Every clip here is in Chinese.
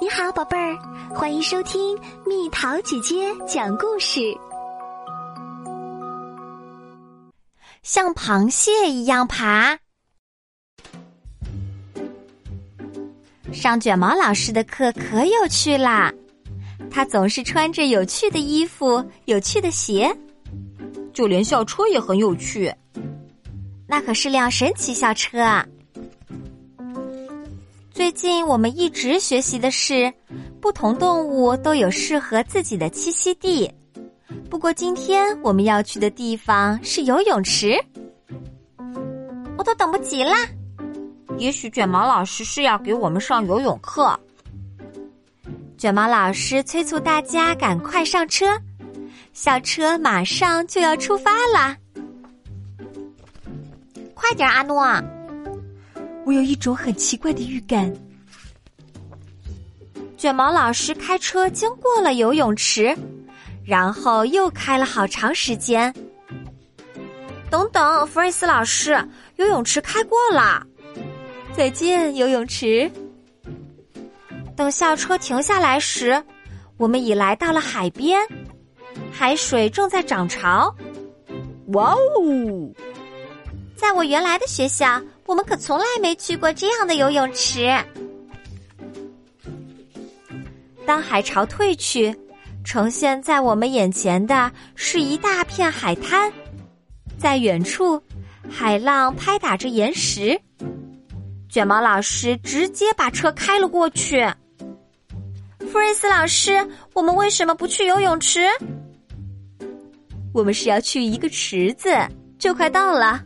你好，宝贝儿，欢迎收听蜜桃姐姐讲故事。像螃蟹一样爬。上卷毛老师的课可有趣啦！他总是穿着有趣的衣服、有趣的鞋，就连校车也很有趣。那可是辆神奇校车啊。最近我们一直学习的是，不同动物都有适合自己的栖息地。不过今天我们要去的地方是游泳池，我都等不及啦！也许卷毛老师是要给我们上游泳课。卷毛老师催促大家赶快上车，校车马上就要出发啦！快点，阿诺！我有一种很奇怪的预感。卷毛老师开车经过了游泳池，然后又开了好长时间。等等，弗瑞斯老师，游泳池开过了。再见，游泳池。等校车停下来时，我们已来到了海边，海水正在涨潮。哇哦！在我原来的学校。我们可从来没去过这样的游泳池。当海潮退去，呈现在我们眼前的是一大片海滩，在远处，海浪拍打着岩石。卷毛老师直接把车开了过去。弗瑞斯老师，我们为什么不去游泳池？我们是要去一个池子，就快到了。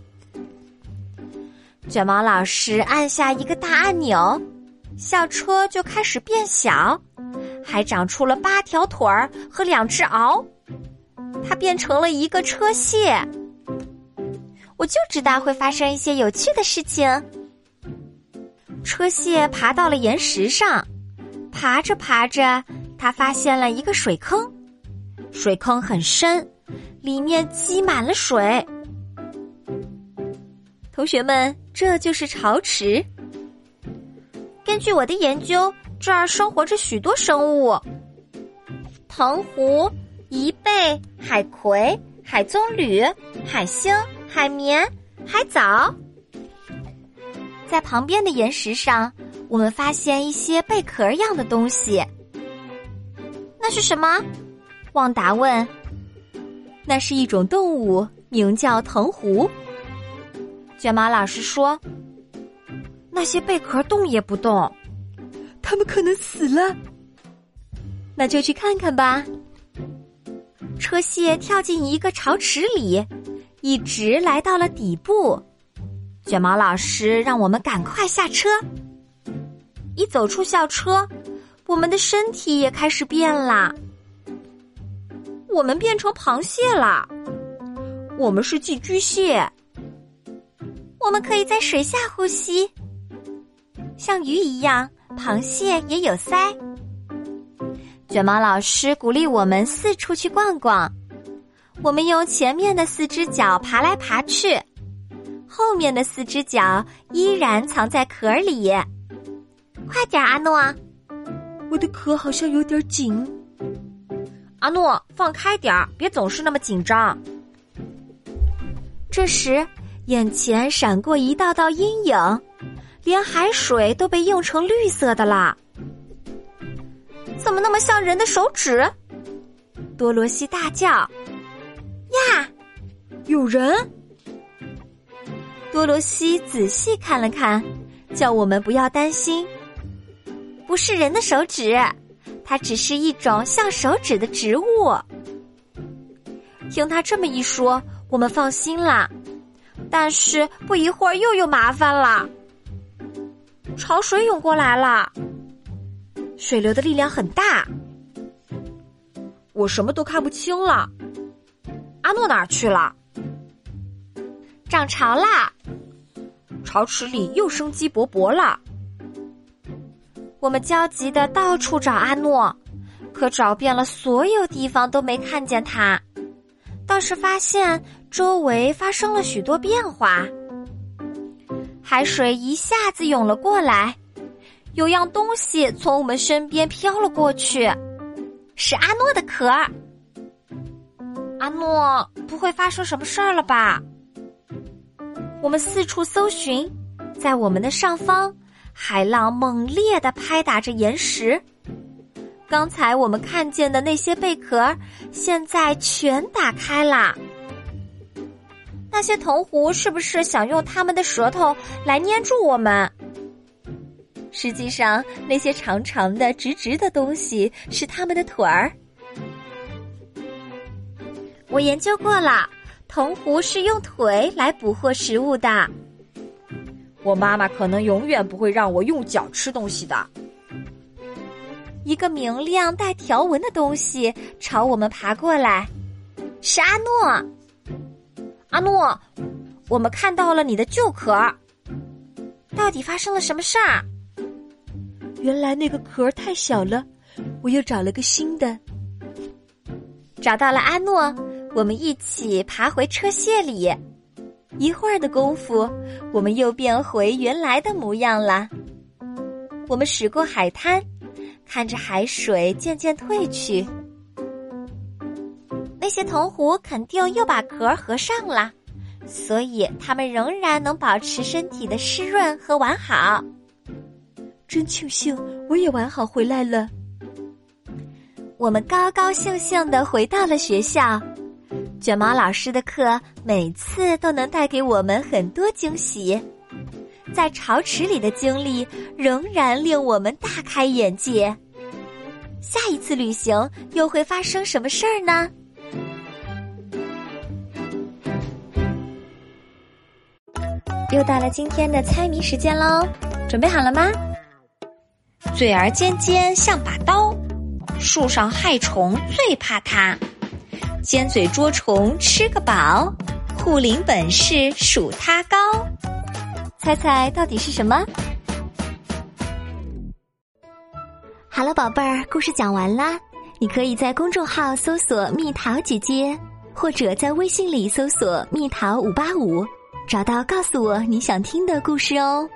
卷毛老师按下一个大按钮，校车就开始变小，还长出了八条腿儿和两只螯，它变成了一个车蟹。我就知道会发生一些有趣的事情。车蟹爬到了岩石上，爬着爬着，它发现了一个水坑，水坑很深，里面积满了水。同学们。这就是潮池。根据我的研究，这儿生活着许多生物：藤壶、贻贝、海葵、海棕榈、海星、海绵、海藻。在旁边的岩石上，我们发现一些贝壳样的东西。那是什么？旺达问。那是一种动物，名叫藤壶。卷毛老师说：“那些贝壳动也不动，它们可能死了。那就去看看吧。”车蟹跳进一个潮池里，一直来到了底部。卷毛老师让我们赶快下车。一走出校车，我们的身体也开始变了。我们变成螃蟹了。我们是寄居蟹。我们可以在水下呼吸，像鱼一样，螃蟹也有鳃。卷毛老师鼓励我们四处去逛逛。我们用前面的四只脚爬来爬去，后面的四只脚依然藏在壳里。快点，阿诺！我的壳好像有点紧。阿诺，放开点儿，别总是那么紧张。这时。眼前闪过一道道阴影，连海水都被映成绿色的啦。怎么那么像人的手指？多罗西大叫：“呀，有人！”多罗西仔细看了看，叫我们不要担心，不是人的手指，它只是一种像手指的植物。听他这么一说，我们放心啦。但是不一会儿又有麻烦了，潮水涌过来了，水流的力量很大，我什么都看不清了。阿诺哪儿去了？涨潮啦！潮池里又生机勃勃了。我们焦急的到处找阿诺，可找遍了所有地方都没看见他。倒是发现周围发生了许多变化，海水一下子涌了过来，有样东西从我们身边飘了过去，是阿诺的壳。阿诺，不会发生什么事儿了吧？我们四处搜寻，在我们的上方，海浪猛烈的拍打着岩石。刚才我们看见的那些贝壳，现在全打开了。那些藤壶是不是想用他们的舌头来粘住我们？实际上，那些长长的、直直的东西是他们的腿儿。我研究过了，藤壶是用腿来捕获食物的。我妈妈可能永远不会让我用脚吃东西的。一个明亮带条纹的东西朝我们爬过来，是阿诺。阿诺，我们看到了你的旧壳，到底发生了什么事儿？原来那个壳太小了，我又找了个新的。找到了阿诺，我们一起爬回车卸里。一会儿的功夫，我们又变回原来的模样了。我们驶过海滩，看着海水渐渐退去。那些铜壶肯定又把壳合上了，所以它们仍然能保持身体的湿润和完好。真庆幸我也完好回来了。我们高高兴兴的回到了学校。卷毛老师的课每次都能带给我们很多惊喜，在潮池里的经历仍然令我们大开眼界。下一次旅行又会发生什么事儿呢？又到了今天的猜谜时间喽，准备好了吗？嘴儿尖尖像把刀，树上害虫最怕它。尖嘴捉虫吃个饱，护林本事数它高。猜猜到底是什么？好了，宝贝儿，故事讲完啦。你可以在公众号搜索“蜜桃姐姐”，或者在微信里搜索“蜜桃五八五”。找到，告诉我你想听的故事哦。